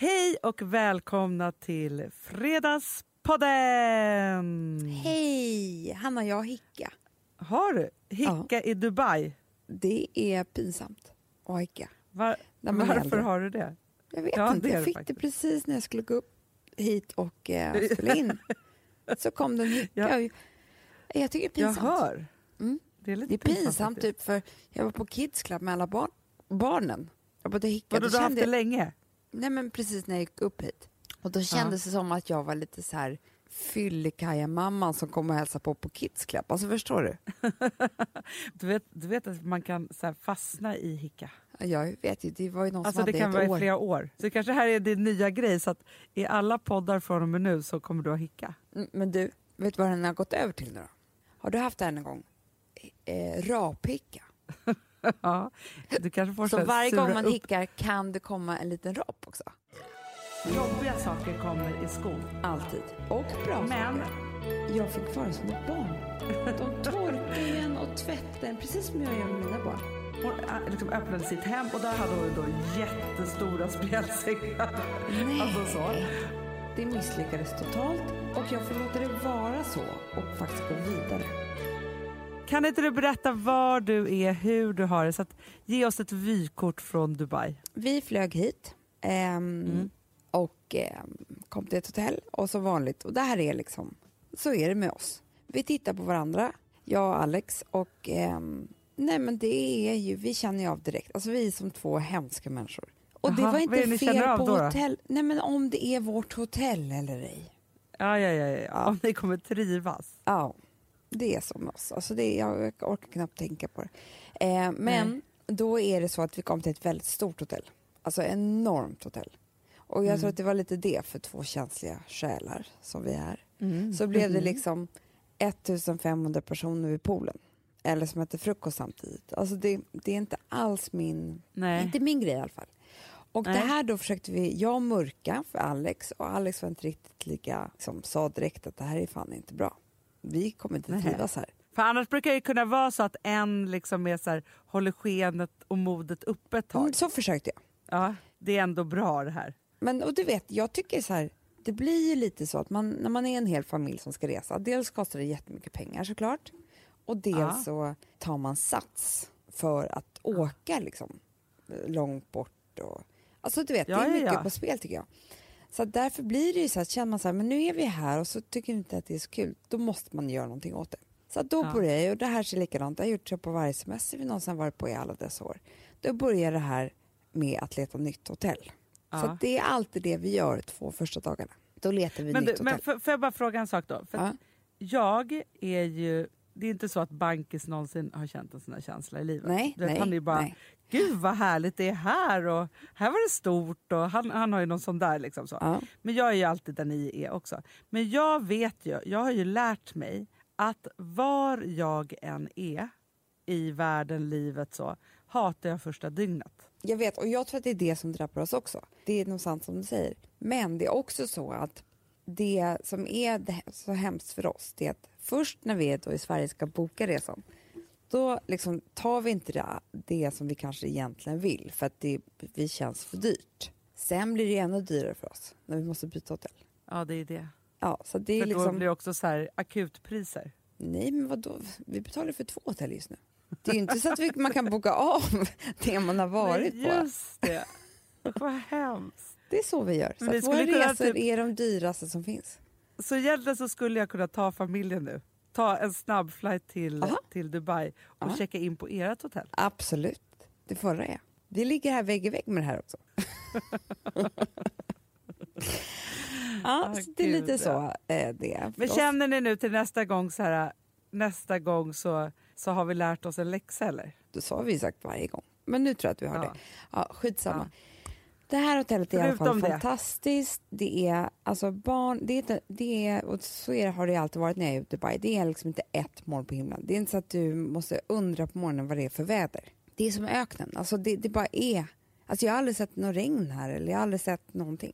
Hej och välkomna till Fredagspodden! Hej! Hanna, jag har hicka. Har du? Hicka i Dubai? Det är pinsamt att ha hicka. Var, varför har du det? Jag vet Ja, inte, jag fick faktiskt. det precis när jag skulle gå upp hit och eh, spela in. Så kom det en hicka. Ja. Jag tycker det är Jag pinsamt. hör. Mm. Det är, lite Det är pinsamt faktiskt. typ för jag var på Kids Club med alla barn, barnen. Jag började hicka. Vadå, Då du har haft det jag, länge? Nej men precis när jag gick upp hit. Och då kändes det som att jag var lite så här fyllekaja-mamman som kom och hälsade på på Kids Club. Alltså förstår du? Du vet, du vet att man kan så fastna i hicka? Jag vet ju, det var ju någon Alltså som det hade kan ett vara i år. flera år. Så kanske här är din nya grej, så att i alla poddar från och med nu så kommer du ha hicka. Mm, Men du, vet du vad den har gått över till nu då? Har du haft det här någon gång? Eh, raphicka. ja, du kanske får Så här varje gång man upp. hickar kan det komma en liten rap också. Jobbiga saker kommer i skon. Alltid. Och bra Men saker. Jag fick vara som ett barn. De torkar ju en och tvättar en, precis som jag gör med mina barn. hon liksom öppnade sitt hem och där hade hon då jättestora spjälsängar. Nej. Alltså så. Det misslyckades totalt och jag får låta det vara så och faktiskt gå vidare. Kan inte du berätta var du är, hur du har det? Så att, ge oss ett vykort från Dubai. Vi flög hit ehm, Mm. och ehm, kom till ett hotell och som vanligt, och det här är liksom, så är det med oss. Vi tittar på varandra, jag och Alex och ehm, nej men det är ju, vi känner ju av direkt, alltså vi är som två hemska människor. Och det Jaha, var det inte fel på hotell, nej men om det är vårt hotell eller ej. Ja, ja, ja, ja. Om ni kommer trivas. Ja, det är som oss. Alltså det, jag orkar knappt tänka på det. Eh, men Nej. då är det så att vi kom till ett väldigt stort hotell. Alltså enormt hotell. Och jag Mm. tror att det var lite det för två känsliga själar som vi är. Mm. Så blev det liksom 1500 personer vid poolen. Eller som äter frukost samtidigt. Alltså det, det är inte alls min, Nej. inte min grej i alla fall. Och Nej. det här då försökte vi, jag mörka för Alex och Alex var inte riktigt lika, som sa direkt att det här är fan inte bra. Vi kommer inte Nej. trivas här. För annars brukar det kunna vara så att en liksom är så här, håller skenet och modet uppe ett tag. Mm, så försökte jag. Ja, det är ändå bra det här. Men och du vet, jag tycker så här, det blir ju lite så att man, när man är en hel familj som ska resa, dels kostar det jättemycket pengar såklart, och dels Ja. så tar man sats för att åka liksom långt bort. Och, alltså du vet, Ja, det är ja, mycket ja. på spel tycker jag. Så att därför blir det ju så att känner man så här, men nu är vi här och så tycker vi inte att det är så kul, då måste man göra någonting åt det. Så att då Ja. börjar jag, och det här ser likadant, jag har gjort så på varje semester vi någonsin varit på i alla dessa år. Då börjar det här med att leta nytt hotell. Så Ja. att det är alltid det vi gör två första dagarna. Då letar vi Men, nytt du, men hotell. får, får jag bara fråga en sak då? För Ja. jag är ju... Det är inte så att Bankis någonsin har känt en sån här känsla i livet. Nej, vet, nej, han är ju bara, nej. Gud vad härligt det är här och här var det stort och han, han har ju någon sån där liksom så. Ja. Men jag är ju alltid där ni är också. Men jag vet ju, jag har ju lärt mig att var jag än är i världen, livet så, hatar jag första dygnet. Jag vet, och jag tror att det är det som drabbar oss också. Det är nog sant som du säger. Men det är också så att det som är så hemskt för oss, det är att först när vi då i Sverige ska boka resan, då liksom tar vi inte det, det som vi kanske egentligen vill, för att det vi känns för dyrt. Sen blir det ännu dyrare för oss när vi måste byta hotell. Ja, det är det. Ja, så det är För då liksom... blir det också så här akutpriser. Nej, men vadå? Vi betalar för två hotell just nu. Det är ju inte så att vi, man kan boka av det man har varit på. Just det. Vad hemskt. Det är så vi gör. Så vi våra resor typ- är de dyraste som finns. Så egentligen så skulle jag kunna ta familjen nu. Ta en snabb flight till, Aha. till Dubai och Aha. checka in på ert hotell. Absolut. Det förra är. Vi ligger här vägg i vägg med det här också. ja, Ah, så det är lite så ja. eh, det. Men känner ni nu till nästa gång så här, nästa gång så, så har vi lärt oss en läxa eller? Det har vi sagt varje gång. Men nu tror jag att vi har Ja. det. Ja, skitsamma. Det här hotellet är i alla fall det. fantastiskt. Det är alltså barn, det är, inte, det är, och så är har det alltid varit när jag är ute i Dubai. Det är liksom inte ett moln på himlen. Det är inte så att du måste undra på morgonen vad det är för väder. Det är som öknen. Alltså det, det bara är. Alltså jag har aldrig sett någon regn här eller jag har aldrig sett någonting.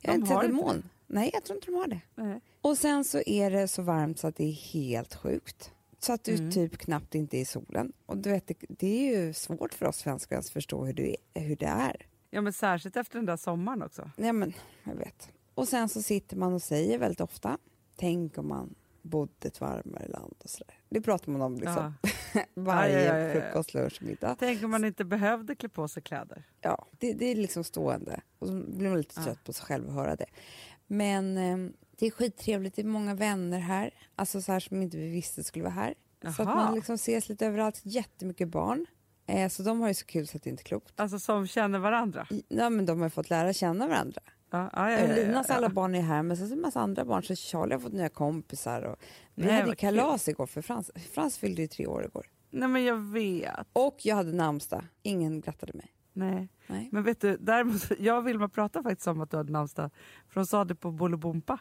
Jag har De inte har sett ett moln. Nej, jag tror inte de har det. Nej. Och sen så är det så varmt så att det är helt sjukt. Så att du Mm. typ knappt inte är i solen. Och du vet, det, det är ju svårt för oss svenskar att förstå hur det är. Hur det är. Ja, men särskilt efter den där sommaren också. Ja, men jag vet. Och sen så sitter man och säger väldigt ofta, tänk om man bodde i ett varmare land och sådär. Det pratar man om liksom Ja. varje ja, ja, ja. frukost, lunch, middag. Tänk om man inte behövde klä på sig kläder. Ja, det, det är liksom stående. Och så blir man lite trött på sig själv att höra det. Men eh, det är skittrevligt, det är många vänner här. Alltså så här som inte vi visste skulle vara här. Så att Jaha. man liksom ses lite överallt, jättemycket barn. Eh, så de har ju så kul så att det inte är klokt. Alltså som känner varandra. I- Ja, men de har fått lära känna varandra. Ja, ja, ja, ja, Linas alla barn är här, men sen så är det en massa andra barn. Så Charlie har fått nya kompisar. Och vi Nej, hade vad kul. kalas igår för Frans. Frans fyllde ju tre år igår. Nej men jag vet. Och jag hade namnsdag. Ingen grattade mig. Nej. Nej. Men vet du, däremot, jag och Vilma pratade faktiskt om att du hade namnsdag. För de sa det på Bolibompa.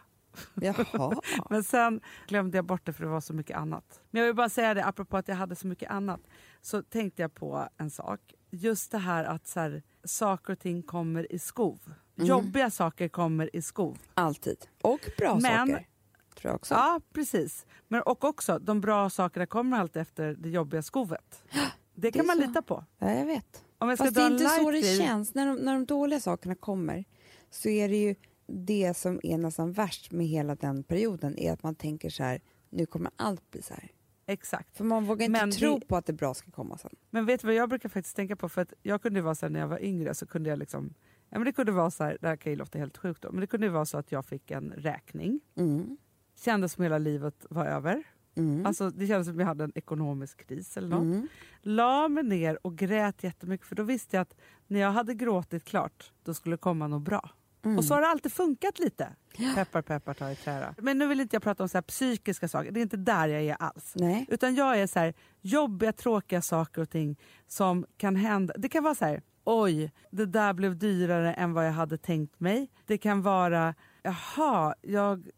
Jaha. Men sen glömde jag bort det för det var så mycket annat. Men jag vill bara säga det, apropå att jag hade så mycket annat. Så tänkte jag på en sak. Just det här att så här, saker och ting kommer i skov. Mm. Jobbiga saker kommer i skov. Alltid. Och bra Men- saker. Tror jag också. Ja, precis. Men, och också, de bra sakerna kommer alltid efter det jobbiga skovet. Det kan är man så. lita på. Ja, jag vet. Om jag Fast det är inte så det känns. När de, när de dåliga sakerna kommer så är det ju det som är nästan värst med hela den perioden är att man tänker så här, nu kommer allt bli så här. Exakt. För man vågar inte Men tro det- på att det bra ska komma sen. Men vet du vad jag brukar faktiskt tänka på? För att jag kunde vara så här, när jag var yngre så kunde jag liksom... Ja, men det kunde vara så här, det här kan ju låta helt sjukt då, men det kunde ju vara så att jag fick en räkning. Mm. Kändes som hela livet var över. Mm. Alltså, det kändes som jag hade en ekonomisk kris eller något. Mm. La mig ner och grät jättemycket för då visste jag att när jag hade gråtit klart då skulle det komma något bra. Mm. Och så har det alltid funkat lite. Peppar peppar ta i träda. Men nu vill inte jag prata om så här psykiska saker, det är inte där jag är alls. Nej. Utan jag är så här, jobbiga, tråkiga saker och ting som kan hända. Det kan vara så här, oj, det där blev dyrare än vad jag hade tänkt mig. Det kan vara, jaha, jag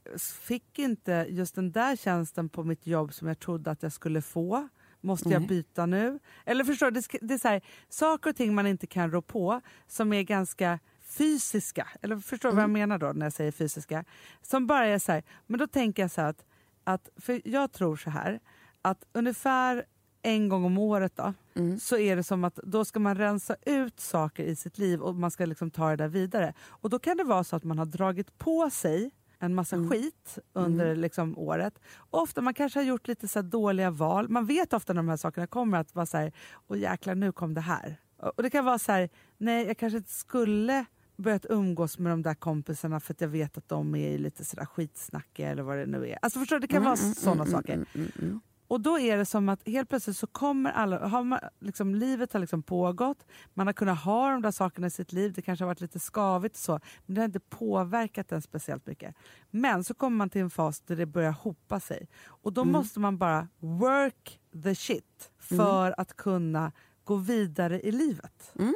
fick inte just den där tjänsten på mitt jobb som jag trodde att jag skulle få. Måste jag byta nu? Eller förstår du, det, det är så här, saker och ting man inte kan rå på som är ganska fysiska. Eller förstår du vad jag menar då när jag säger fysiska? Som bara är så här, men då tänker jag så här att, att för jag tror så här att ungefär en gång om året då, Mm. så är det som att då ska man rensa ut saker i sitt liv och man ska liksom ta det där vidare. Och då kan det vara så att man har dragit på sig en massa Mm. skit under liksom året. Och ofta man kanske har gjort lite så dåliga val. Man vet ofta när de här sakerna kommer att vara så här, åh jäklar nu kom det här. Och det kan vara så här, nej jag kanske inte skulle börjat umgås med de där kompisarna för att jag vet att de är lite sådär skitsnackiga eller vad det nu är. Alltså förstår du, det kan vara sådana saker. Mm, mm, mm. Och då är det som att helt plötsligt så kommer alla, har man, liksom, livet har liksom pågått, man har kunnat ha de där sakerna i sitt liv, det kanske har varit lite skavigt och så, men det har inte påverkat den speciellt mycket. Men så kommer man till en fas där det börjar hopa sig och då måste man bara work the shit för att kunna gå vidare i livet. Mm.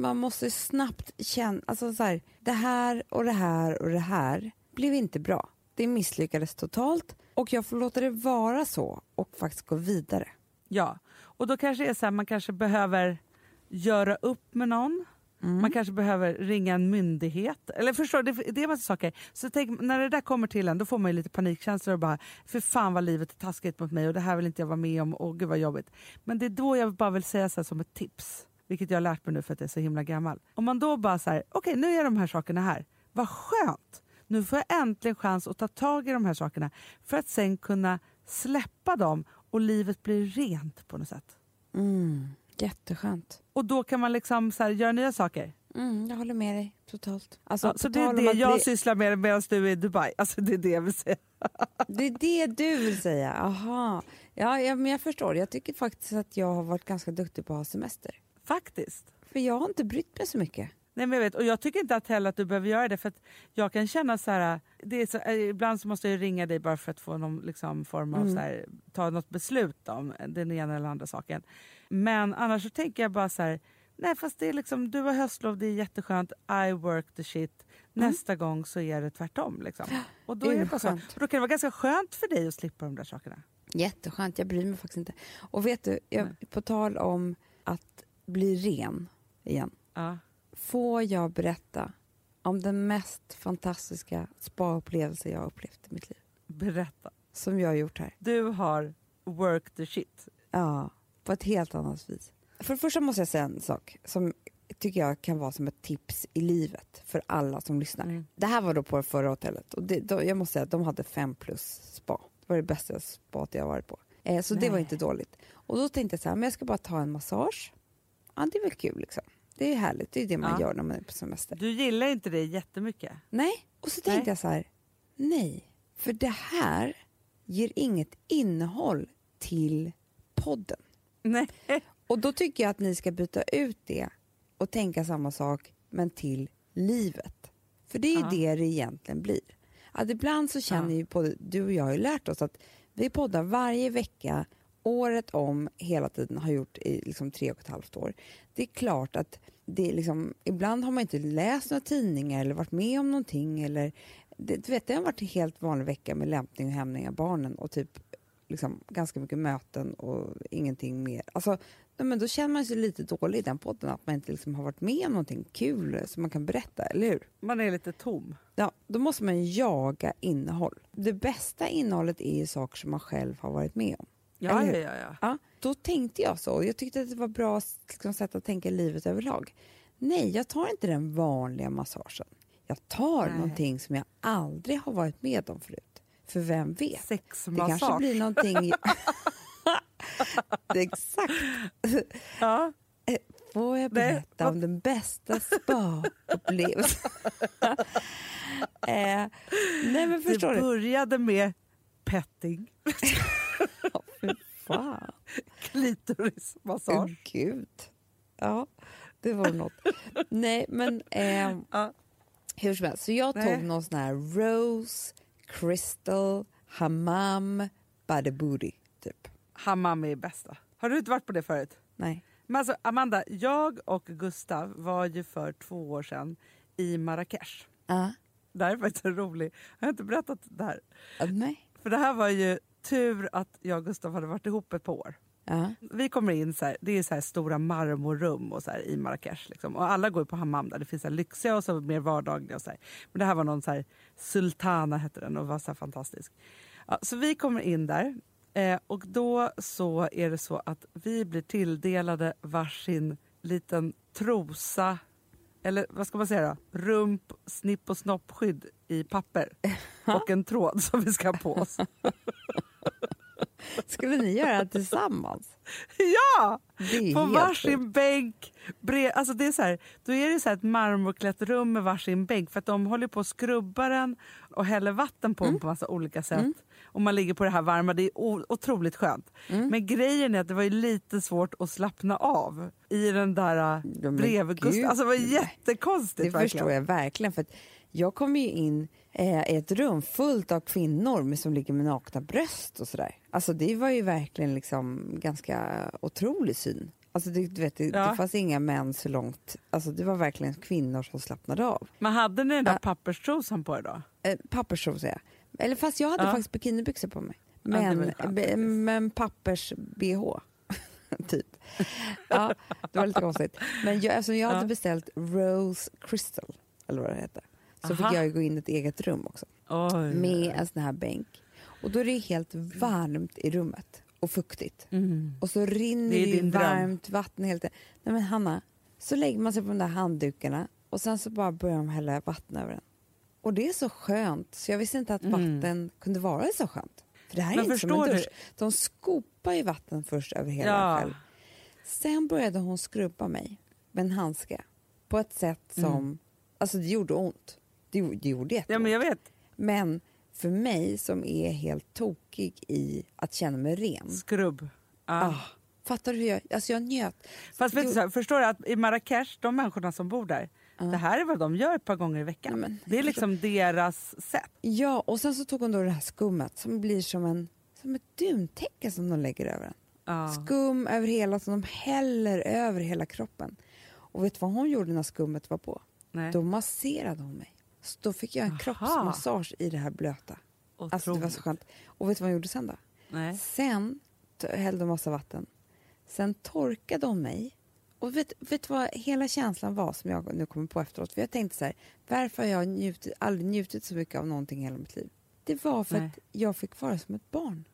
Man måste snabbt känna, alltså så här, det här och det här och det här blev inte bra. Det misslyckades totalt och jag får låta det vara så och faktiskt gå vidare. Ja, och då kanske det är så här, man kanske behöver göra upp med någon. Mm. Man kanske behöver ringa en myndighet. Eller förstår det, det är massa saker. Så tänk, när det där kommer till en då får man ju lite panikkänslor och bara för fan vad livet är taskigt mot mig och det här vill inte jag vara med om och gud vad jobbigt. Men det är då jag bara vill säga så här som ett tips, vilket jag har lärt mig nu för att jag är så himla gammal. Om man då bara så här, okej nu är de här sakerna här, vad skönt. Nu får jag äntligen chans att ta tag i de här sakerna för att sen kunna släppa dem och livet blir rent på något sätt. Mm. Jätteskönt. Och då kan man liksom så här, göra nya saker. Mm, jag håller med dig totalt. Alltså, Ja, så det är det jag bli- sysslar med medan du är i Dubai. Alltså det är det jag vill säga. Det är det du vill säga? Aha. Ja, ja, men jag förstår. Jag tycker faktiskt att jag har varit ganska duktig på att ha semester. Faktiskt. För jag har inte brytt mig så mycket. Nej, men jag vet, och jag tycker inte att heller att du behöver göra det för att jag kan känna så här, det så, eh, ibland så måste jag ringa dig bara för att få någon liksom, form av Mm. så här, ta något beslut om den ena eller andra saken. Men annars så tänker jag bara så här, nej fast det är liksom, du har höstlov, det är jätteskönt, I work the shit. Nästa gång så är det tvärtom. Liksom. Och då, är det bara så. Och då kan det vara ganska skönt för dig att slippa de där sakerna. Jätteskönt, jag bryr mig faktiskt inte. Och vet du, jag, på tal om att bli ren igen. Ja. Får jag berätta om den mest fantastiska spa-upplevelse jag har upplevt i mitt liv? Berätta. Som jag har gjort här. Du har work the shit. Ja, på ett helt annat vis. För det första måste jag säga en sak som tycker jag kan vara som ett tips i livet för alla som lyssnar. Mm. Det här var då på det förra hotellet och det, då, jag måste säga att de hade fem plus spa. Det var det bästa spat jag varit på. Eh, så det var Nej. inte dåligt. Och då tänkte jag så här, men jag ska bara ta en massage. Ja, det är väl kul liksom. Det är härligt, det är det man Ja. gör när man är på semester. Du gillar inte det jättemycket? Nej, och så tänkte Nej. jag så här, nej, för det här ger inget innehåll till podden. Nej. Och då tycker jag att ni ska byta ut det och tänka samma sak, men till livet. För det är Ja. det det egentligen blir. Att ibland så känner Ja. ju både du och jag har ju lärt oss att vi poddar varje vecka, året om, hela tiden, har gjort i liksom tre och ett halvt år. Det är klart att det är liksom, ibland har man inte läst några tidningar eller varit med om någonting. Eller, det, du vet, det har varit en helt vanlig vecka med lämpning och hämning av barnen och typ liksom, ganska mycket möten och ingenting mer. Alltså, men då känner man sig lite dålig i den podden, att man inte liksom har varit med om någonting kul som man kan berätta, eller hur? Man är lite tom. Ja, då måste man jaga innehåll. Det bästa innehållet är ju saker som man själv har varit med om. Ja, ja, ja, ja. Ja, då tänkte jag så. Jag tyckte att det var ett bra liksom, sätt att tänka livet överlag. Nej, jag tar inte den vanliga massagen. Jag tar Nej. någonting som jag aldrig har varit med om förut. För vem vet? Det Sexmassage. kanske blir någonting... Det Exakt. Ja. Får jag berätta om den bästa spa-upplevelsen? eh, nej, men förstår det började med petting, fan. klitorismassage. Åh, Gud. Ja, det var något. Nej, men ehm, Ja. hur som helst. Så jag tog Nej. någon sån här Rose, Crystal, Hammam, Body Booty, typ. Hammam är bästa. Har du inte varit på det förut? Nej. Men alltså, Amanda, jag och Gustav var ju för två år sedan i Marrakesh. Ja. Det här är faktiskt roligt. Jag har inte berättat det här. Ah, nej. För det här var ju tur att jag och Gustav hade varit ihop ett par år. Ja. Vi kommer in, så här, det är så här stora marmorrum och så här, i Marrakesh. Liksom. Och alla går på hammam där. Det finns så lyxiga och så mer vardagliga. Och så här. Men det här var någon så här, Sultana hette den och var så fantastisk. Ja, så vi kommer in där eh, och då så är det så att vi blir tilldelade varsin liten trosa eller vad ska man säga då? Rump, snipp och snoppskydd i papper. Och en tråd som vi ska ha på oss. Skulle ni göra det tillsammans? ja! På varsin bänk. Bre- alltså det är så här, då är det så här ett marmorklätt rum med varsin bänk för att de håller på att skrubba den och häller vatten på den på massa olika sätt. Och man ligger på det här varma, det är otroligt skönt. Men grejen är att det var ju lite svårt att slappna av i den där Ja, ja, Gustav. Alltså det var jättekonstigt Det verkligen. förstår jag verkligen. För jag kom ju in eh, i ett rum fullt av kvinnor som ligger med nakna bröst och sådär. Alltså det var ju verkligen liksom ganska otrolig syn. Alltså det, du vet, det, Ja. det fanns inga män så långt. Alltså det var verkligen kvinnor som slappnade av. Men hade ni den där Ja. papperstrosan på er då? Eh, papperstrosa jag. Eller fast jag hade Ja. faktiskt bikinibyxor på mig. Ja, Men, be- faktiskt. men pappers-bh. typ. Ja, det var lite konstigt. Men jag, alltså jag hade Ja. beställt Rose Crystal, eller vad det heter. Så Aha. fick jag gå in i ett eget rum också. Oj. Med en sån här bänk. Och då är det helt varmt i rummet och fuktigt. Mm. Och så rinner Det det är din dröm. varmt vatten hela tiden. Nej men Hanna, så lägger man sig på de där handdukarna och sen så bara börjar de hälla vatten över den. Och det är så skönt, så jag visste inte att Mm. vatten kunde vara så skönt. För det här är Men inte som en dusch. De skopar ju vatten först över hela Ja. själv. Sen började hon skrubba mig med en handske på ett sätt som, Mm. alltså det gjorde ont. Det, det gjorde jätteont. Ja men jag vet. Men för mig som är helt tokig i att känna mig ren. Skrubb. Ja. Ah, fattar du hur jag, alltså jag njöt. Fast vet du, så här, förstår du att i Marrakesh, de människorna som bor där, Ja. det här är vad de gör ett par gånger i veckan. Nej, men- det är liksom deras sätt. Ja, och sen så tog hon då det här skummet som blir som, en, som ett duntäcke som de lägger över en. Ja. Skum över hela, som de häller över hela kroppen. Och vet du vad hon gjorde när skummet var på? Nej. Då masserade hon mig. Så då fick jag en Aha. kroppsmassage i det här blöta. Alltså det var så skönt. Och vet du vad hon gjorde sen då? Nej. Sen hällde hon massa vatten. Sen torkade hon mig. Och vet, vet du vad hela känslan var som jag nu kommer på efteråt? För jag tänkte så här, varför har jag njutit, aldrig njutit så mycket av någonting i hela mitt liv? Det var för Nej. att jag fick vara som ett barn.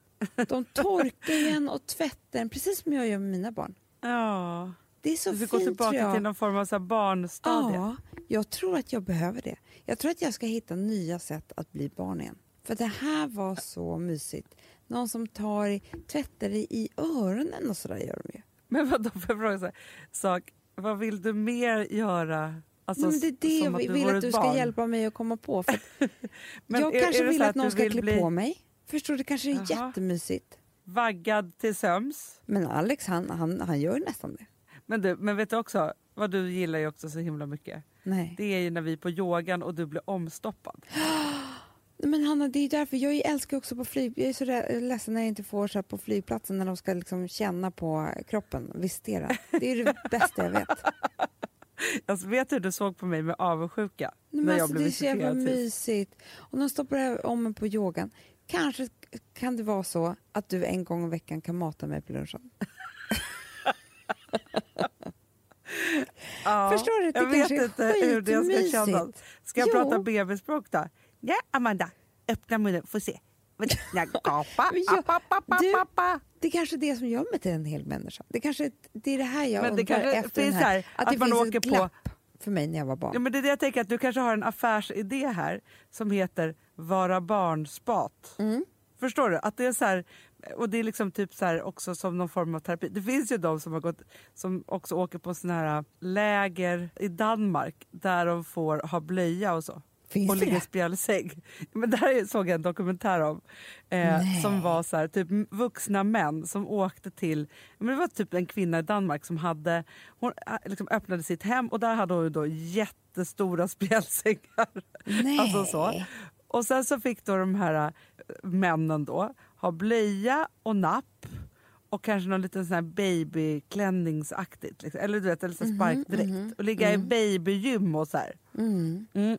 De torkar igen och tvättar en, precis som jag gör med mina barn. Ja. Det är så Du fint får gå tillbaka jag. till någon form av så barnstadie. Ja, jag tror att jag behöver det. Jag tror att jag ska hitta nya sätt att bli barn igen. För det här var så mysigt. Någon som tar tvättar i, i öronen och sådär gör de ju. Men vadå, får jag fråga här, sak, vad vill du mer göra? Alltså, Nej, men det är det jag att vill vore att du ska barn? hjälpa mig att komma på. För att Men jag är- kanske är vill att du någon ska vill klä bli på mig. Förstår du? Det kanske är Jaha. jättemysigt. Vaggad till söms. Men Alex han, han, han gör nästan det. Men, du, men vet du också, vad du gillar ju också så himla mycket? Nej. Det är ju när vi är på yogan och du blir omstoppad. Men Hanna, det är därför jag älskar också på flyg. Jag är så ledsen när jag inte får så på flygplatsen när de ska liksom känna på kroppen, visitera. Det är det bästa jag vet. Alltså, vet du hur du såg på mig med avundsjuka? Nej, när jag alltså, blev det är så jävla mysigt. Och de stoppar om mig på yogan. Kanske kan det vara så att du en gång i veckan kan mata mig på lunchen. Ja, Förstår du? Det jag vet inte hur det ska kännas. Ska jag Jo. prata bebisspråk då? Ja, Amanda, öppna munnen, får se. Ja, Gapa, jag- app, du-. Det är kanske är det som gör mig till en hel människa. Det, kanske, det är det här jag Men det undrar efter finns här. här, att, att det man finns åker ett på- glapp för mig när jag var barn. Ja, men det är det jag tänker, att du kanske har en affärsidé här som heter Vara barnspat. Mm. Förstår du? Att det är så här, och det är liksom typ så här också som någon form av terapi. Det finns ju de som, har gått, som också åker på såna här läger i Danmark där de får ha blöja och så. Finns och ligga i spjälsäng. Men där såg jag en dokumentär om. Eh, som var så här, typ vuxna män som åkte till... Men det var typ en kvinna i Danmark som hade, hon eh, liksom öppnade sitt hem och där hade hon då jättestora spjälsängar. Nej. Alltså så. Och sen så fick då de här äh, männen då ha blöja och napp och kanske någon liten sån här babyklänningsaktigt. Liksom. Eller du vet, eller så här sparkdräkt. och ligga i babygym och så. Mm. Mm.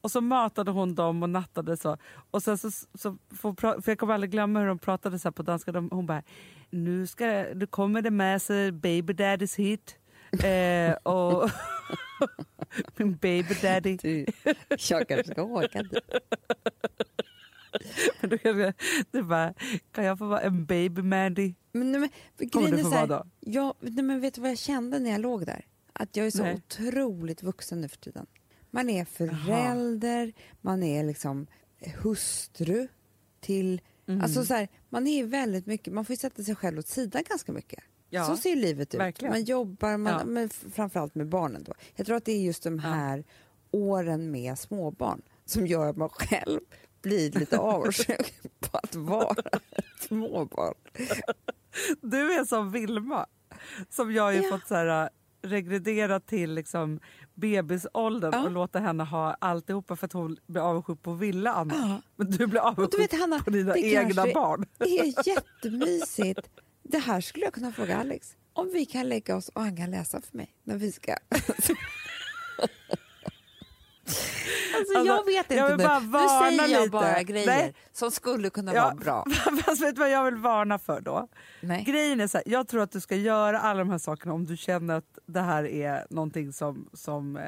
Och så matade hon dem och nattade så. Och sen så, så pra- för jag kommer aldrig glömma hur de pratade så här på danska. De, hon bara, nu, ska, nu kommer det med sig baby daddies hit. Eh, och min baby daddy. Du, jag kanske ska åka dit. Men då kanske du bara, kan jag få vara en baby Mandy? Men, nej, men, för Kommer du få vara då? jag, nej, men vet du vad jag kände när jag låg där? Att jag är så Nej. otroligt vuxen nu för tiden. Man är förälder, man är liksom hustru till... Mm. Alltså så här, man är väldigt mycket, man får sätta sig själv åt sidan ganska mycket. Ja, så ser ju livet ut. verkligen. Man jobbar, man, Ja. men framförallt med barnen då. Jag tror att det är just de här åren med småbarn som gör att man själv blir lite avundsjuk på att vara ett småbarn. Du är som Vilma, som jag har ju Ja. fått så här, äh, regredera till liksom bebisåldern Ja. och låta henne ha alltihopa för att hon blir avundsjuk på Villa Anna. Ja. Men du blir avundsjuk du vet Hanna, på dina det egna barn. är jättemysigt. Det här skulle jag kunna fråga Alex. Om vi kan lägga oss och han kan läsa för mig när vi ska... Alltså, jag Alltså, vet inte jag vill nu. bara Nu varna säger jag lite. bara grejer Nej. som skulle kunna Ja. vara bra. Fast vet du vad jag vill varna för då? Nej. Grejen är så här, jag tror att du ska göra alla de här sakerna om du känner att det här är någonting som, som eh,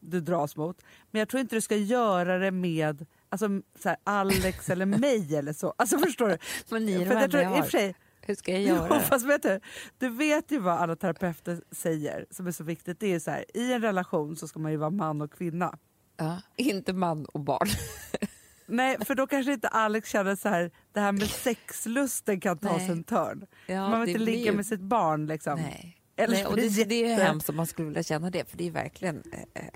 du dras mot. Men jag tror inte du ska göra det med alltså, så här, Alex eller mig eller så. Alltså förstår du? Men ni är de jag enda jag har. Hur ska jag göra Ja, fast vet du, du vet ju vad alla terapeuter säger som är så viktigt. Det är så här, i en relation så ska man ju vara man och kvinna. Ja, inte man och barn. Nej, för då kanske inte Alex känner så här, det här med sexlusten kan ta sig en törn. Ja, man vill inte ligga ju- med sitt barn liksom. Nej. Eller Nej, och det, blir det är ju jätte- hemskt om man skulle vilja känna det, för det är verkligen... Eh, eh,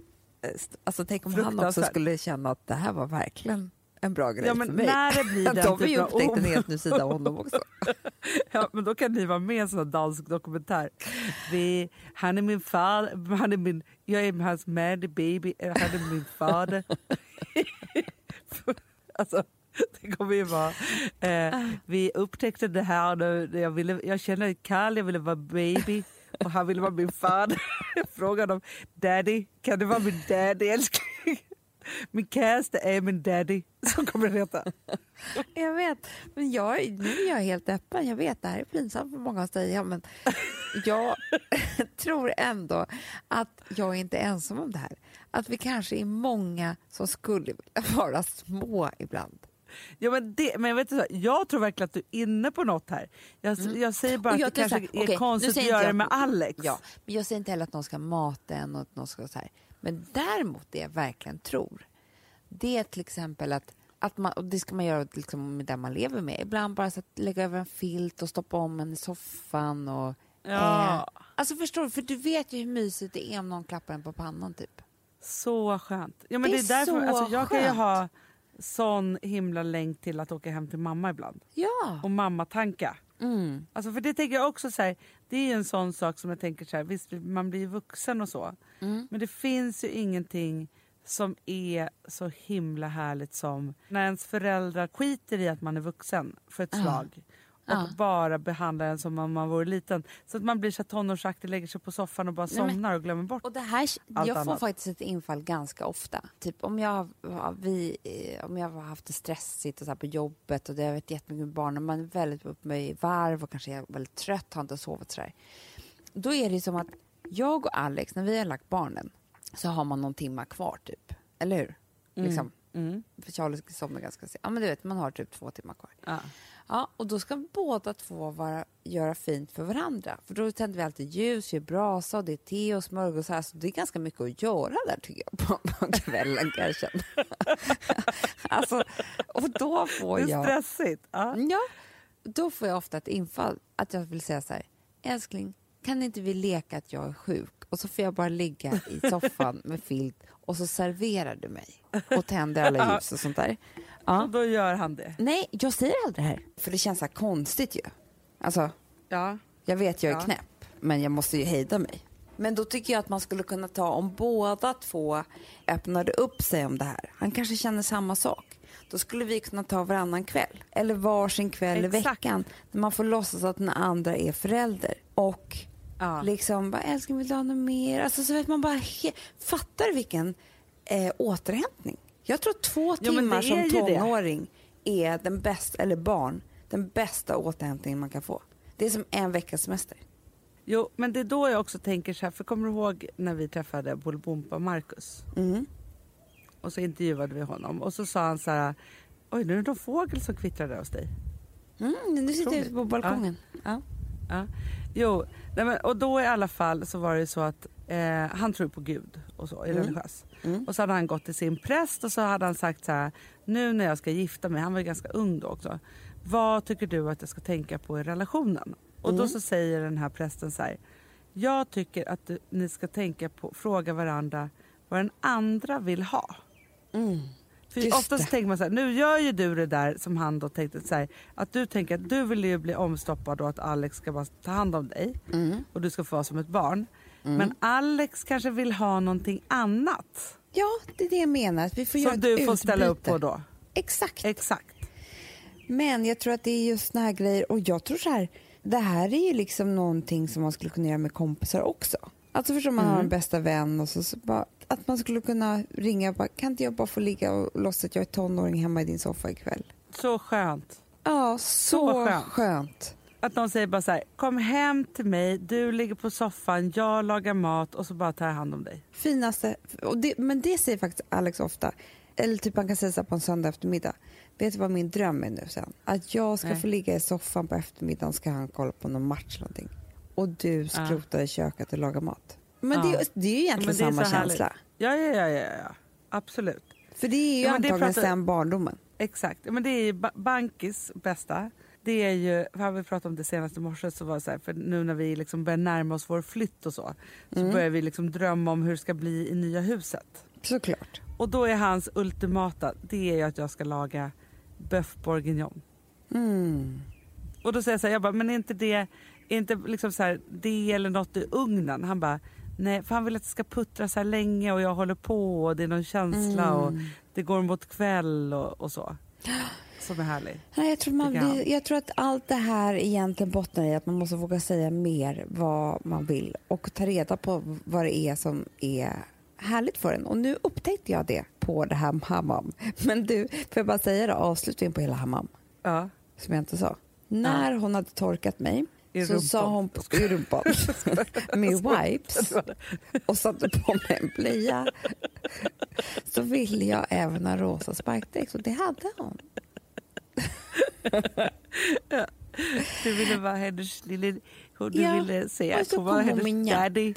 st- alltså tänk om han också skulle känna att det här var verkligen en bra grej Ja, men för mig. när det blir den Då har vi typen av upptäckt en helt ny sida av honom också. Ja, men då kan ni vara med i en sån dansk dokumentär. Vi, han är min far, han är min, jag är hans Mandy baby, han är min fader. alltså, det kommer ju vara... Eh, vi upptäckte det här nu, jag, ville, jag kände Karl, jag ville vara baby och han ville vara min fader. Jag frågade om daddy, kan du vara min daddy älskling? Min kärste är min daddy, så kommer det heta. Jag vet, men jag, nu är jag helt öppen. Jag vet, det här är pinsamt för många att säga, men jag tror ändå att jag inte är ensam om det här. Att vi kanske är många som skulle vilja vara små ibland. Ja, men, det, men vet du, så, jag tror verkligen att du är inne på något här. Jag, jag säger bara jag att det kanske här, är nu konstigt att göra inte det jag- med Alex. Ja, men jag säger inte heller att någon ska mata en och att någon ska så här. Men däremot det jag verkligen tror, det är till exempel att, att man, och det ska man göra liksom med den man lever med. Ibland bara så att lägga över en filt och stoppa om en i soffan och Ja. eh, Alltså förstår du, för du vet ju hur mysigt det är om någon klappar en på pannan typ. Så skönt. Ja, men Det det är är därför, så alltså, jag kan ju skönt. ha sån himla länk till att åka hem till mamma ibland. Ja. Och mammatanka. Mm. Alltså för det tänker jag också så här, det är en sån sak som jag tänker så här, visst man blir vuxen och så. Mm. Men det finns ju ingenting som är så himla härligt som när ens föräldrar skiter i att man är vuxen för ett slag. Och Ja. bara behandlar en som om man vore liten. Så att man blir så tonårsaktig, lägger sig på soffan och bara Nej, men- somnar och glömmer bort. Och det här, Allt jag får annat. faktiskt ett infall ganska ofta. Typ om jag, har- vi, eh, om jag har haft det stressigt och så på jobbet och det har varit jättemycket med barnen, man är väldigt uppe i varv och kanske är väldigt trött, har inte sovit så där. Då är det som att jag och Alex, när vi har lagt barnen, så har man någon timma kvar typ. Eller hur? Liksom. Mm. För Charlie ska somna ganska sent. Ja men du vet, man har typ två timmar kvar. Ja. Ja, och då ska båda två vara, göra fint för varandra. För då tänder vi alltid ljus, gör brasa och det är te och smörgåsar. Så det är ganska mycket att göra där tycker jag på, på kvällen kan jag känna. alltså, och då får Det är jag... stressigt. Ja. Ja, då får jag ofta ett infall att jag vill säga så här, älskling, kan inte vi leka att jag är sjuk? Och så får jag bara ligga i soffan med filt och så serverar du mig och tänder alla ljus och sånt där. Ja. Och då gör han det. Nej, jag säger aldrig det här. För det känns så här konstigt ju. Alltså, Ja. jag vet jag är Ja. knäpp, men jag måste ju hejda mig. Men då tycker jag att man skulle kunna ta om båda två öppnade upp sig om det här. Han kanske känner samma sak. Då skulle vi kunna ta varannan kväll. Eller varsin kväll i Exakt. veckan. När man får låtsas att den andra är förälder. Och Ja. liksom, bara, älskling vill du ha något mer? Alltså så vet man bara, he- fattar vilken eh, återhämtning. Jag tror två Ja, timmar är som tonåring är den bästa, eller barn, den bästa återhämtningen man kan få. Det är som en veckas semester. Jo, men det är då jag också tänker så här, för kommer du ihåg när vi träffade Bolibompa Marcus? Mm. Och så intervjuade vi honom och så sa han så här, oj nu är det någon fågel som kvittrar hos dig. Mm, nu sitter jag ute på balkongen. Ja. Ja. Jo, nej men, och då i alla fall så var det så att eh, han tror på Gud och så, är Mm. religiös. Mm. Och så hade han gått till sin präst och så hade han sagt så här, nu när jag ska gifta mig, han var ju ganska ung då också. Vad tycker du att jag ska tänka på i relationen? Och då Mm. så säger den här prästen så här, jag tycker att du, ni ska tänka på, fråga varandra vad den andra vill ha. Mm. För Just ofta så det. tänker man så här, nu gör ju du det där som han då tänkte så här, att du tänker att du vill ju bli omstoppad och att Alex ska bara ta hand om dig Mm. och du ska få vara som ett barn. Mm. Men Alex kanske vill ha någonting annat Ja, det är det jag menar. Att vi får som du får ställa upp på då. Exakt. Exakt. Men jag tror att det är just såna här grejer. Och jag tror så här, det här är ju liksom någonting som man skulle kunna göra med kompisar också. Alltså förstår man har Mm. en bästa vän och så, så bara, att man skulle kunna ringa och bara, kan inte jag bara få ligga och låtsas att jag är tonåring hemma i din soffa ikväll? Så skönt. Ja, så, Så skönt. skönt. Att någon säger bara så här, kom hem till mig, du ligger på soffan, jag lagar mat och så bara tar jag hand om dig. Finaste, det, men det säger faktiskt Alex ofta. Eller typ man kan säga så här på en söndag eftermiddag. Vet du vad min dröm är nu sen? Att jag ska Nej. få ligga i soffan på eftermiddagen ska han kolla på någon match eller någonting. Och du skrotar i köket och lagar mat. Men Ja. det, är- det är ju Ja, egentligen är samma känsla. Ja, ja, ja, ja, ja. absolut. För det är ju Ja, antagligen pratar- sen barndomen. Exakt. Ja, Men det är ju ba- Bankis bästa. Det är ju, för vi pratade om det senaste morse, så var så här, för nu när vi liksom börjar närma oss vår flytt och så, så Mm. börjar vi liksom drömma om hur det ska bli i nya huset. Såklart. Och då är hans ultimata, det är ju att jag ska laga bœuf bourguignon. Mm. Och då säger jag så här, jag bara, men är inte det, är inte liksom så här, det eller något i ugnen? Han bara, nej för han vill att det ska puttra så här länge och jag håller på och det är någon känsla och Mm. det går mot kväll och, och så. Som är härlig. Nej, jag, tror man jag tror att allt det här egentligen bottnar i att man måste våga säga mer vad man vill och ta reda på vad det är som är härligt för en. Och nu upptäckte jag det på det här hammam. Men du, får jag bara säga det, avslutningen på hela hammam, Ja. som jag inte sa. När hon hade torkat mig I så rumpan. sa hon på, i rumpan med wipes och satte på mig en blöja så ville jag även ha rosa sparkdräkt och det hade hon. Du ville vara hennes lille... Du Ja, ville säga att hon var hennes med daddy.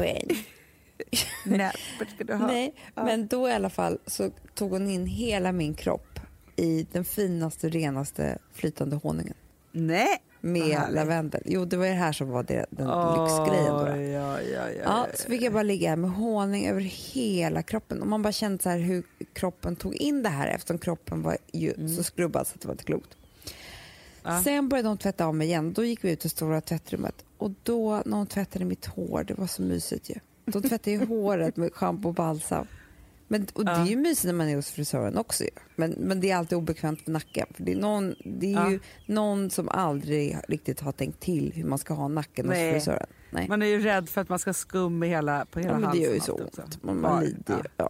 Näppen ska du ha. Nej, Ja. men då i alla fall så tog hon in hela min kropp i den finaste, renaste flytande honungen Nej. Med lavendel. Jo, det var det här som var det, den lyxgrejen. Då. ja, ja, ja, Ja, så fick jag bara ligga här med honung över hela kroppen och man bara kände så här hur kroppen tog in det här eftersom kroppen var ju så skrubbad så att det var inte klokt. Ja. Sen började hon tvätta av mig igen. Då gick vi ut till stora tvättrummet och då när hon tvättade mitt hår, det var så mysigt ju. De tvättade ju håret med schampo och balsam. Men, och det är ju mysigt när man är hos frisören också. Men, men det är alltid obekvämt för nacken. För det är, någon, det är Ja. ju någon som aldrig riktigt har tänkt till hur man ska ha nacken Nej. hos frisören. Nej. Man är ju rädd för att man ska skum i hela, på hela Ja, men det halsen. gör ju så ont. Man, man lider ju. Ja.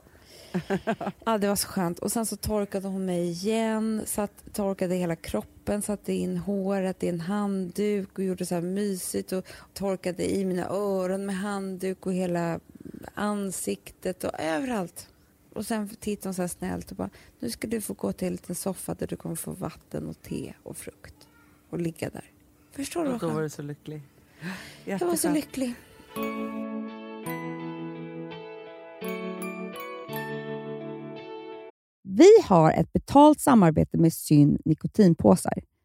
ja, det var så skönt. Och sen så torkade hon mig igen, satt, torkade hela kroppen, satte in håret i en handduk och gjorde så här mysigt och torkade i mina öron med handduk och hela ansiktet och överallt. Och sen tittade hon så här snällt och bara, nu ska du få gå till en liten soffa där du kommer få vatten och te och frukt och ligga där. Förstår du Och då var du så lycklig. Jag var så lycklig. Vi har ett betalt samarbete med Syn nikotinpåsar.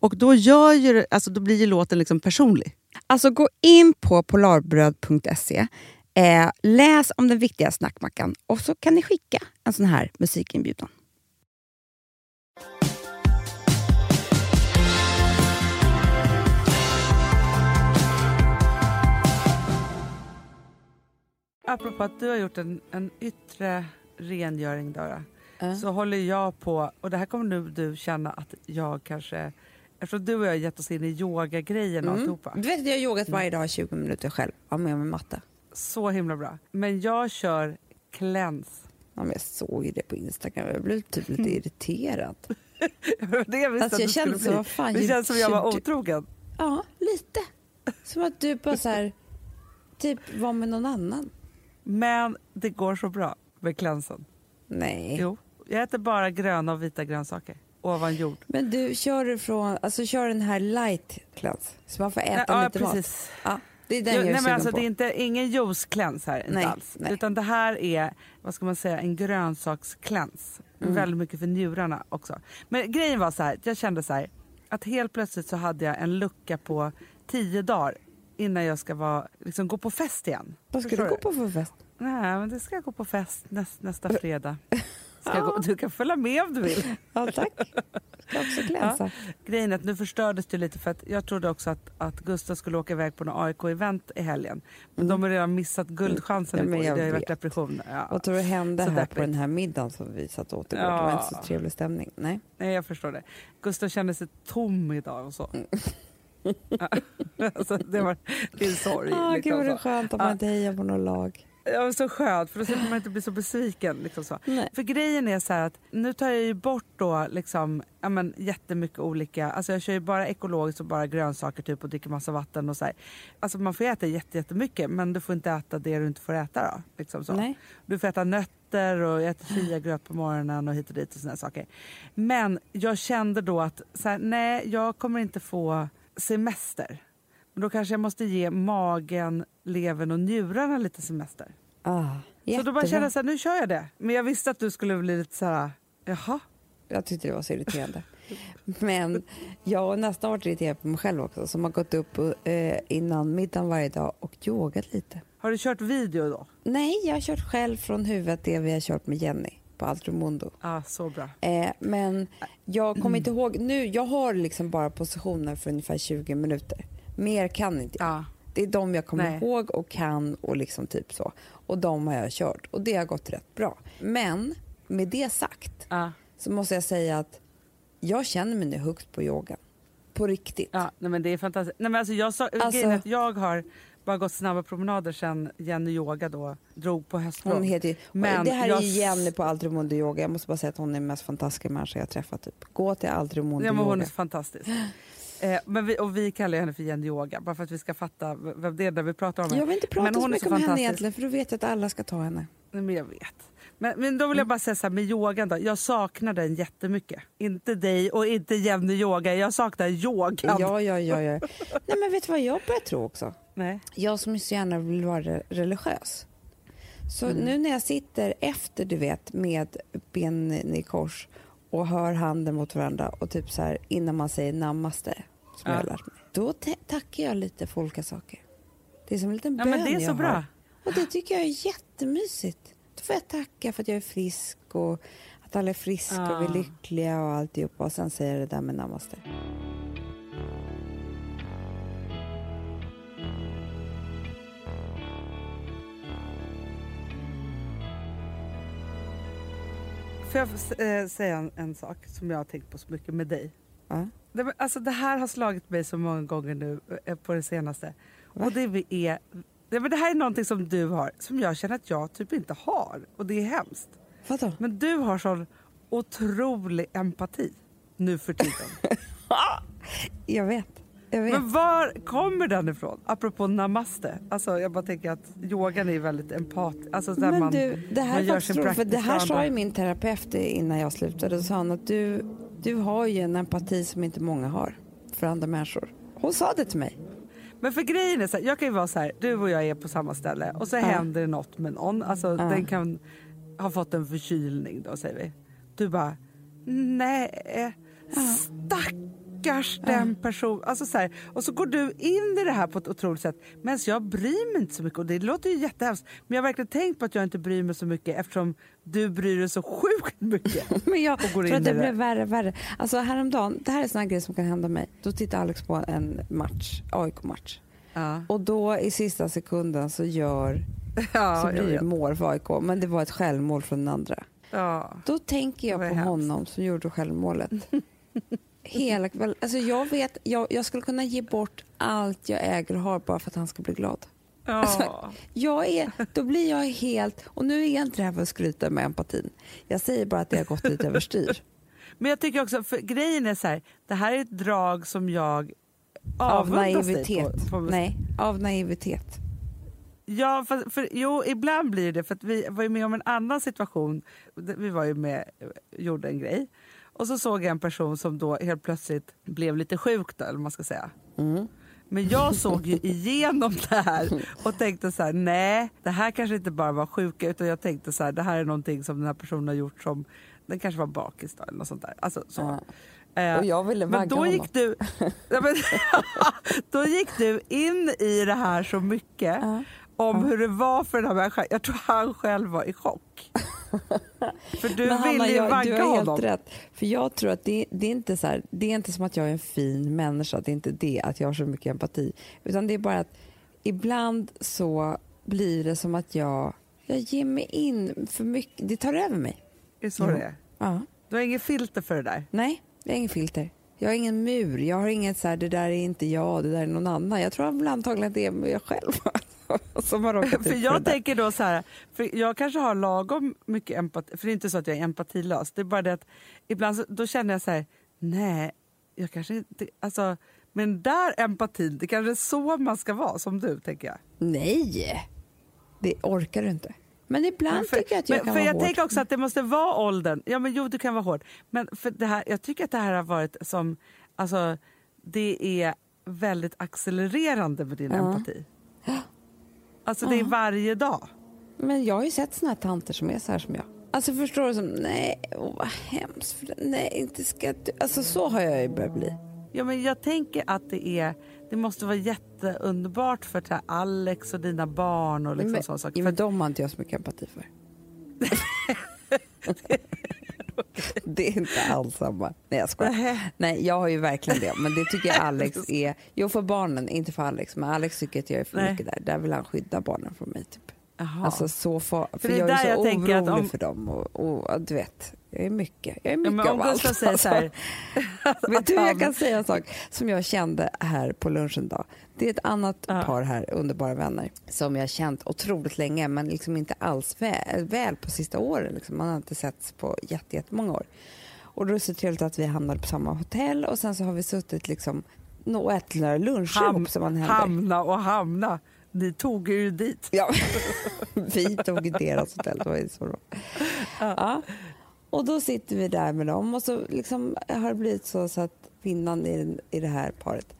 Och då, gör ju, alltså, då blir ju låten liksom personlig. Alltså gå in på polarbröd.se, eh, läs om den viktiga snackmackan och så kan ni skicka en sån här musikinbjudan. Apropå att du har gjort en, en yttre rengöring, Dara, Ja. så håller jag på, och det här kommer nu du känna att jag kanske, eftersom du och jag har gett oss in i yogagrejen och Mm. alltihopa. Du vet att jag har yogat varje dag i 20 minuter själv. Har med mig matta. Så himla bra. Men jag kör cleanse. Ja, men jag såg ju det på Instagram. Jag blev typ lite irriterad. det jag visste Alltså, jag kände bli. vad fan, Det känns som jag var otrogen. Ja, lite. Som att du bara så här, typ var med någon annan. Men det går så bra med cleansen. Nej. Jo. Jag äter bara gröna och vita grönsaker ovan jord. Men du, kör du från, alltså kör den här light cleanse. Så man får äta ja, lite mat. precis. Ja, det är den Jo, jag är nej, men alltså, på. det är inte, ingen juice-cleanse här, inte Nej, alls. nej. Utan det här är, vad ska man säga, en grönsaks-cleanse. Mm. Väldigt mycket för njurarna också. Men grejen var så här, jag kände så här, att helt plötsligt så hade jag en lucka på tio dagar innan jag ska vara, liksom, gå på fest igen. Vad ska Förstår du gå på för fest? Nej, men det ska jag gå på fest näst, nästa fredag. Jag gå, du kan följa med om du vill. Ja, tack. Ska också glänsa. Grejen är att nu förstördes det lite för att jag trodde också att, att Gustav skulle åka iväg på något AIK-event i helgen. Men de har redan missat guldchansen Mm. Ja, igår. jag Det har ju varit depression. Ja. Vad tror du hände Så här deppigt. på den här middagen som vi satt och åt igår? Det var Ja. inte så trevlig stämning. Nej. Nej, jag förstår det. Gustav kände sig tom idag och så. Mm. Ja. alltså, det var din sorg. Ah, liksom gud vad det är så. skönt om Ja. man inte hejar på något lag. Ja, så skönt, för då slipper man inte bli så besviken. Liksom så. Nej. För grejen är så att nu tar jag ju bort då liksom, ja, men, jättemycket olika, alltså jag kör ju bara ekologiskt och bara grönsaker typ och dricker massa vatten och så här. Alltså man får äta jätte, jättemycket men du får inte äta det du inte får äta då. Liksom så. Nej. Du får äta nötter och äter chiagröt på morgonen och hit och dit och såna saker. Men jag kände då att så här, nej, jag kommer inte få semester. Men då kanske jag måste ge magen, levern och njurarna lite semester. Ah, Så då bara kände jag så här, nu kör jag det. Men jag visste att du skulle bli lite så här, jaha. Jag tyckte det var så irriterande. Men jag har nästan varit irriterad på mig själv också som har gått upp eh, innan middagen varje dag och yogat lite. Har du kört video då? Nej, jag har kört själv från huvudet det vi har kört med Jenny på Altromundo. Ja, så bra. Eh, men jag kommer inte ihåg nu. Jag har liksom bara positioner för ungefär 20 minuter. Mer kan inte jag. Ja. Det är de jag kommer Nej. ihåg och kan och liksom typ så. Och de har jag kört och det har gått rätt bra. Men med det sagt Ja, så måste jag säga att jag känner mig nu högt på yoga. På riktigt. ja nej, men det är fantastiskt. Nej, men alltså jag, sa, Alltså- jag har bara gått snabba promenader sen Jenny Yoga då drog på höstlov. Hon heter Men det här jag är ju Jenny på Altromundo Yoga. Jag måste bara säga att hon är den mest fantastiska människa jag träffat. Typ. Gå till Altromundo Ja, men hon är Yoga. fantastisk. Eh, men vi, och vi kallar henne för Jenny Yoga, bara för att vi ska fatta vem det är när vi pratar om henne. Jag vill inte prata Men så mycket så om henne egentligen för då vet jag att alla ska ta henne. Nej, men jag vet. Men, men då vill jag bara säga så här med yogan då. Jag saknar den jättemycket. Inte dig och inte Jenny Yoga. Jag saknar yogan. Ja, ja, ja, ja. Nej men vet du vad jag börjar tro också? Nej. Jag som så gärna vill vara re- religiös. Så Mm. nu när jag sitter efter, du vet, med benen i kors och hör handen mot varandra och typ så här innan man säger namaste, som Ja. jag har lärt mig. Då tackar jag lite för olika saker. Det är som en liten Ja, bön men det är så jag bra. har. Och det tycker jag är jättemysigt. Då får jag tacka för att jag är frisk och att alla är friska och vi är lyckliga och alltihopa. Och sen säger jag det där med namaste. Får jag eh, säga en, en sak som jag har tänkt på så mycket med dig? Ja. Det, alltså, det här har slagit mig så många gånger nu eh, på det senaste. Och det, är, det, men det här är någonting som du har som jag känner att jag typ inte har. Och det är hemskt. Vadå? Men du har sån otrolig empati nu för tiden. Jag vet. Jag vet. Men var kommer den ifrån? Apropå namaste. Alltså jag bara tänker att yogan är väldigt empatisk. Alltså där Men man, du, det här man gör sin roligt, för det här sa ju min terapeut innan jag slutade. Då sa han att du, du har ju en empati som inte många har för andra människor. Hon sa det till mig. Men för grejen är så här, jag kan ju vara så här, du och jag är på samma ställe och så händer det något med någon. Alltså den kan ha fått en förkylning då säger vi. Du bara, nej, stackars den person. Alltså så här, och så går du in i det här på ett otroligt sätt. Men jag bryr mig inte så mycket och det låter ju jättehemskt. Men jag har verkligen tänkt på att jag inte bryr mig så mycket eftersom du bryr dig så sjukt mycket. Men jag Och går tror in att det det. blev värre och värre. Alltså häromdagen, det här är såna grejer som kan hända mig. Då tittar Alex på en match, AIK-match. Ja, Och då i sista sekunden så gör, ja, så blir det mål för AIK. Men det var ett självmål från den andra. ja. Då tänker jag på hemskt. honom som gjorde självmålet. Hela kvällen. Alltså jag vet, jag, jag skulle kunna ge bort allt jag äger och har bara för att han ska bli glad. Ja. Jag är, då blir jag helt, och nu är jag inte det här för att skryta med empatin. Jag säger bara att det har gått lite överstyr. Men jag tycker också, för grejen är så här, det här är ett drag som jag Av naivitet. På, på, Nej, av naivitet. Ja, för, för, jo, ibland blir det för att vi var ju med om en annan situation. Vi var ju med, gjorde en grej och så såg jag en person som då helt plötsligt blev lite sjuk då, eller vad man ska säga. Mm. Men jag såg ju igenom det här och tänkte så här, nej, det här kanske inte bara var sjuka utan jag tänkte så här, det här är någonting som den här personen har gjort som, den kanske var bakis då, eller något sånt där. Alltså, så. Ja. Eh, Och jag ville men vagga då honom. gick, du, Ja, men, då gick du in i det här så mycket Ja. Om hur det var för den här människan. Jag tror han själv var i chock. för du Men Hanna, ville ju jag, du vagga har helt honom. rätt. För jag tror att det, det, är inte så här, det är inte som att jag är en fin människa, det är inte det att jag har så mycket empati. Utan det är bara att ibland så blir det som att jag, jag ger mig in för mycket, det tar över mig. Är det så Jo. det är? Ja. Du har inget filter för det där? Nej, jag har ingen filter. Jag har ingen mur, jag har inget så här, det där är inte jag, det där är någon annan. Jag tror antagligen att det är jag själv som har råkat För jag tänker då så här, för jag kanske har lagom mycket empati, för det är inte så att jag är empatilös. Det är bara det att ibland så, då känner jag så här, nej, jag kanske inte, alltså, men där empatin, det kanske är så man ska vara som du tänker jag. Nej, det orkar du inte. Men ibland för, tycker jag att jag men, kan för vara jag hård. tänker också att det måste vara åldern. Ja men jo du kan vara hård. Men för det här, jag tycker att det här har varit som, alltså det är väldigt accelererande med din Ja. empati. Alltså det är varje dag. Men jag har ju sett såna här tanter som är så här som jag. Alltså förstår du? Som, nej, åh, vad hemskt. För Nej, inte ska du. Alltså så har jag ju börjat bli. Ja, men jag tänker att det är det måste vara jätteunderbart för här Alex och dina barn och liksom men, sådana saker. ja, men de har inte jag så mycket empati för. det är inte alls samma. Nej, jag skojar. Nej, jag har ju verkligen det. Men det tycker jag Alex är... Jo, för barnen, inte för Alex. Men Alex tycker att jag är för Nej. mycket där. Där vill han skydda barnen från mig. Typ. Jaha. Alltså så far, för, är jag är så jag orolig om- för dem. Och, och du vet, jag är mycket. Jag är ja, mycket men om av allt. Gustav säger så här, Vet du, jag kan säga en sak som jag kände här på lunchen idag. Det är ett annat Ja. par här, underbara vänner, som jag känt otroligt länge men liksom inte alls väl, väl på sista åren. Liksom. Man har inte setts på jätte- jättemånga år. Och då är det så trevligt att vi hamnade på samma hotell och sen så har vi suttit liksom och ätit några luncher ham, ihop som man händer. hamna och hamna. Ni tog er ju dit. Ja, vi tog deras hotell, det var ju så bra. Ja. Och då sitter vi där med dem och så liksom har det blivit så, så att kvinnan i, i det här paret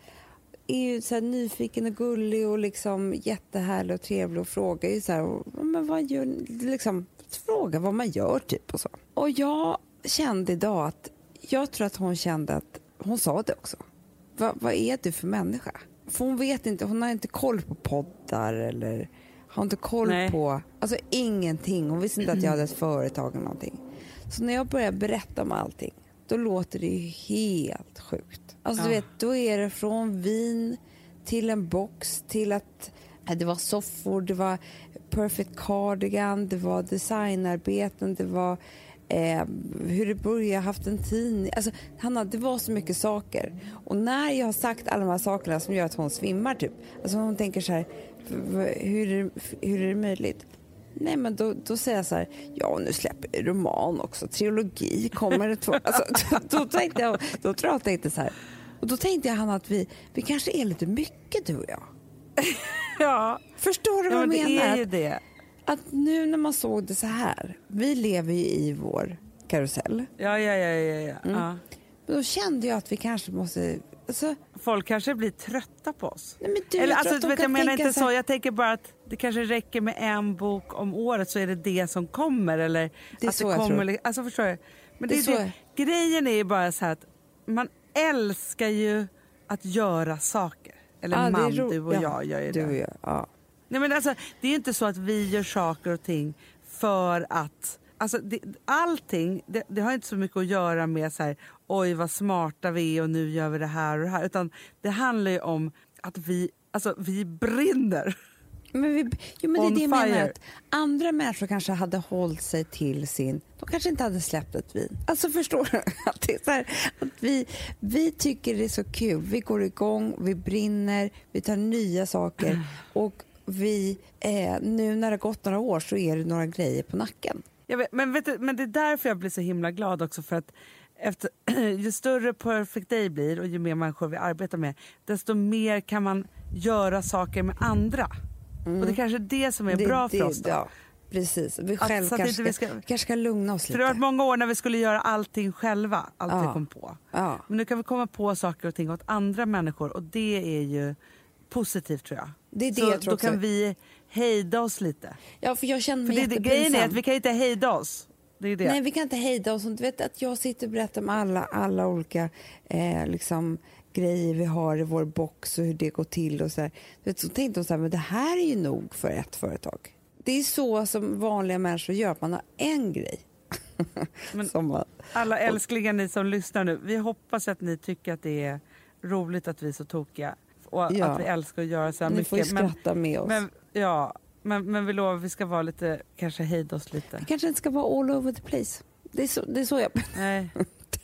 är ju så nyfiken och gullig och liksom jättehärlig och trevlig och frågar ju så här, men vad gör? Liksom, fråga vad man gör typ och så. Och jag kände idag att jag tror att hon kände att hon sa det också. Va, vad är du för människa? För hon vet inte, hon har inte koll på poddar eller har inte koll Nej. på, alltså ingenting. Hon visste inte att jag hade ett företag eller någonting. Så när jag börjar berätta om allting, då låter det ju helt sjukt. Alltså du Ja. vet, då är det från vin till en box till att det var soffor, det var perfect cardigan, det var designarbeten, det var eh, hur det började, haft en tidning. Alltså, Hanna, det var så mycket saker. Och när jag har sagt alla de här sakerna som gör att hon svimmar, typ. Alltså hon tänker så här, hur hur är det möjligt? Nej, men då, då säger jag så här, ja nu släpper jag roman också, trilogi, kommer det två? Alltså, då, tänkte jag, då tror jag att jag tänkte så här, och då tänkte jag Hanna att vi, vi kanske är lite mycket du och jag. Ja, Förstår du vad jag det menar? är ju det. Att nu när man såg det så här, vi lever ju i vår karusell, Ja, ja, ja, ja, ja. Mm. ja. men då kände jag att vi kanske måste, alltså, Folk kanske blir trötta på oss. nej men du, Eller, jag alltså, du vet, jag menar inte så så, jag tänker bara att det kanske räcker med en bok om året så är det det som kommer. Eller Det är att så det jag kommer, tror. Alltså, förstår du? Men Det det är det, grejen är ju bara så här att man älskar ju att göra saker. Eller är man, du och ja, jag gör ju du det. och jag, ja. Nej, men alltså, det är ju inte så att vi gör saker och ting för att... Alltså, det, allting det, det har inte så mycket att göra med så här, oj vad smarta vi är och nu gör vi det här och det här. Utan det handlar ju om att vi, alltså, vi brinner. Men, vi, jo, men det är det jag menar. Att andra människor kanske hade hållit sig till sin... De kanske inte hade släppt ett vin. Alltså förstår du? Att det är här, att vi, vi tycker det är så kul. Vi går igång, vi brinner, vi tar nya saker. Och vi, eh, nu när det har gått några år så är det några grejer på nacken. Vet, men, vet du, men det är därför jag blir så himla glad också. För att efter, ju större Perfect Day blir och ju mer människor vi arbetar med desto mer kan man göra saker med andra. Och det kanske är det som är Mm. det, bra det, för oss. Då. Ja, precis. Vi själv att kanske, vi ska, kanske ska lugna oss För det har varit lite. många år när vi skulle göra allting själva, allt vi Ja. kom på. Ja. Men nu kan vi komma på saker och ting åt andra människor och det är ju positivt tror jag. Det är det Så jag tror då också. kan vi hejda oss lite. ja, för jag känner För mig det, det, grejen är att vi kan inte hejda oss. Det är det. Nej, vi kan inte hejda oss. Du vet att jag sitter och berättar om alla, alla olika eh, liksom, grejer vi har i vår box och hur det går till. Och så, här. Du vet, så tänkte hon så här, men det här är ju nog för ett företag. Det är så som vanliga människor gör, att man har en grej. Man, Alla älsklingar ni som lyssnar nu, vi hoppas att ni tycker att det är roligt att vi är så tokiga och Ja. att vi älskar att göra så här ni får ju mycket. Men, skratta med oss. men, ja, men, men vi lovar att vi ska vara lite, kanske hejda oss lite. det kanske inte ska vara all over the place. Det är så, det är så jag Nej,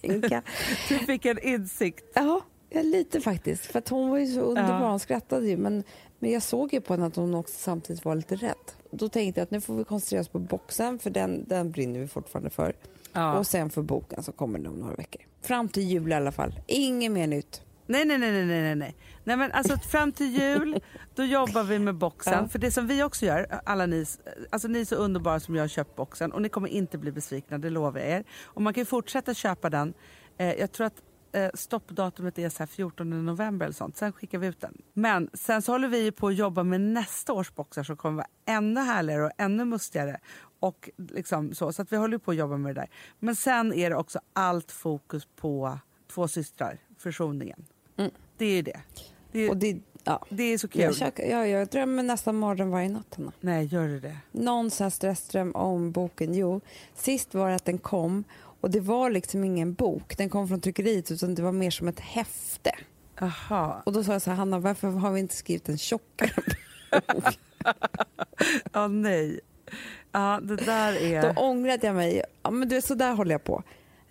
tänker. du fick en insikt. Ja, lite faktiskt. För hon var ju så underbar, Ja. hon skrattade ju. Men, men jag såg ju på henne att hon också samtidigt var lite rädd. Då tänkte jag att nu får vi koncentrera oss på boxen, för den, den brinner vi fortfarande för. Ja. Och sen för boken som kommer om några veckor. Fram till jul i alla fall. Inget mer nytt. Nej, nej, nej, nej, nej, nej. nej men alltså fram till jul, då jobbar vi med boxen. Ja. För det som vi också gör, alla ni, alltså ni är så underbara som jag har köpt boxen och ni kommer inte bli besvikna, det lovar jag er. Och man kan ju fortsätta köpa den. Eh, jag tror att eh, stoppdatumet är så här 14 november eller sånt, sen skickar vi ut den. Men sen så håller vi på att jobba med nästa års boxar som kommer vara ännu härligare och ännu mustigare. Och liksom så, så att vi håller på att jobba med det där. Men sen är det också allt fokus på Två systrar, försoningen. Det är det. Det är, Och det, ja. det är så kul. Jag, försöker, ja, jag drömmer nästan mardröm varje natt. Hanna. Nej, gör du det? Någon här stressdröm om boken. Jo, sist var det att den kom och det var liksom ingen bok. Den kom från tryckeriet utan det var mer som ett häfte. Aha. Och då sa jag så här, Hanna, varför har vi inte skrivit en tjockare bok? Ja, nej. Ja, det där Då är... ångrade jag mig. Ja, men du, så där håller jag på.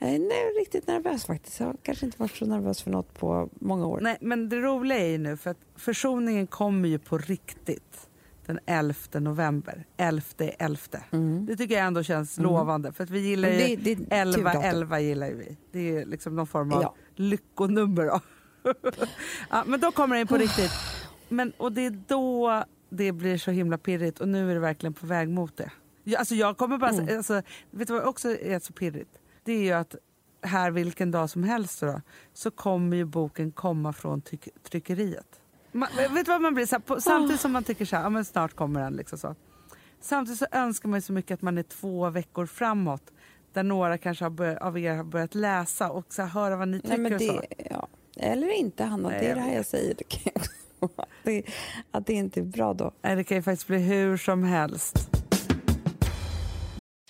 Jag är nu riktigt nervös faktiskt. Jag har kanske inte varit så nervös för något på många år. Nej, men det roliga är ju nu för att försoningen kommer ju på riktigt den 11 november. 11 11. Mm. Det tycker jag ändå känns Mm. lovande för att vi gillar ju det, det är 11 turdatum. 11 gillar ju vi. Det är liksom någon form av Ja. lyckonummer då. ja, men då kommer den på riktigt. Men, och det är då det blir så himla pirrigt och nu är det verkligen på väg mot det. Jag, alltså jag kommer bara, Mm. alltså, vet du vad också är så pirrigt? Det är ju att här vilken dag som helst då, så kommer ju boken komma från tryck, tryckeriet. Man, vet du vad man blir? Så här, på, samtidigt som man tycker så här, ja, men snart kommer den. Liksom så. Samtidigt så önskar man så mycket att man är två veckor framåt där några kanske börjat, av er har börjat läsa och så här, höra vad ni tycker. Nej, det, ja. Eller inte, Hanna. Nej, det är det här jag säger. Det jag- att, det, att det inte är bra då. Nej, det kan ju faktiskt bli hur som helst.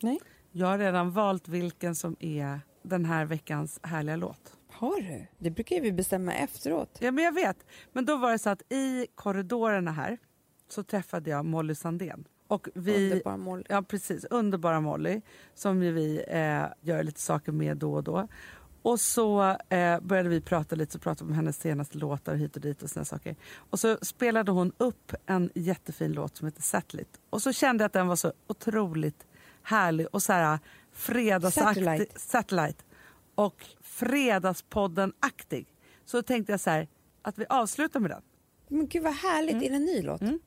Nej. Jag har redan valt vilken som är den här veckans härliga låt. Har du? Det brukar ju vi bestämma efteråt. Ja, men jag vet. Men då var det så att i korridorerna här så träffade jag Molly Sandén. Och vi, Underbar mål. Ja, precis. Underbara Molly som vi eh, gör lite saker med då och då. Och så eh, började vi prata lite, så pratade om hennes senaste låtar hit och dit och såna saker. Och så spelade hon upp en jättefin låt som heter Satellite. Och så kände jag att den var så otroligt härlig och så här fredagsaktig. Satellite. Satellite. Och Fredagspodden-aktig. Så tänkte jag så här, att vi avslutar med den. Men gud vad härligt. Är det en ny låt? Mm.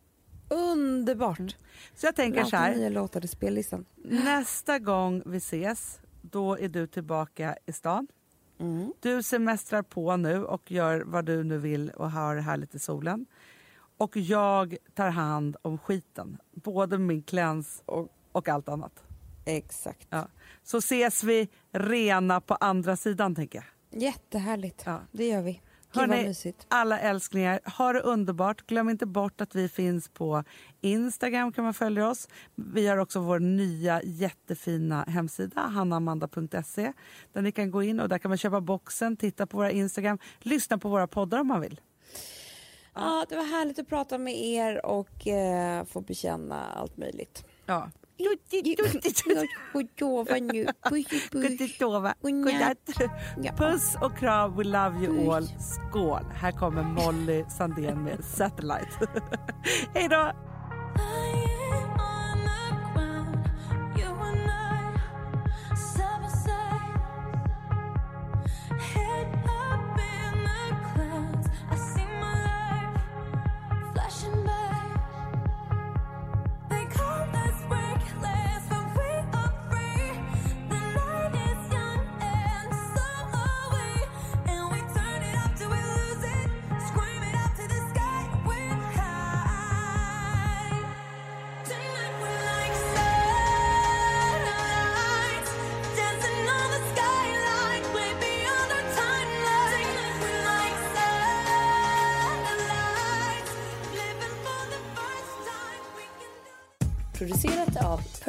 Underbart. Så jag tänker så här, nya låtar i spellistan. nästa gång vi ses, då är du tillbaka i stan. Mm. Du semestrar på nu och gör vad du nu vill och har det härligt i solen. Och jag tar hand om skiten, både min kläns Och, och allt annat. Exakt. Ja. Så ses vi rena på andra sidan, tänker jag. Jättehärligt. Ja. Det gör vi. Mysigt. alla älsklingar, ha det underbart. Glöm inte bort att vi finns på Instagram kan man följa oss. Vi har också vår nya jättefina hemsida, hannamanda.se där ni kan gå in och där kan man köpa boxen, titta på våra Instagram, lyssna på våra poddar om man vill. Ja, det var härligt att prata med er och eh, få bekänna allt möjligt. Ja. Godjova nu. Puss, puss. Godnatt. Godnatt. Puss och kram, we love you all. Skål! Här kommer Molly Sandén med Satellite. Hej då!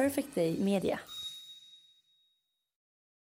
Perfect Day Media.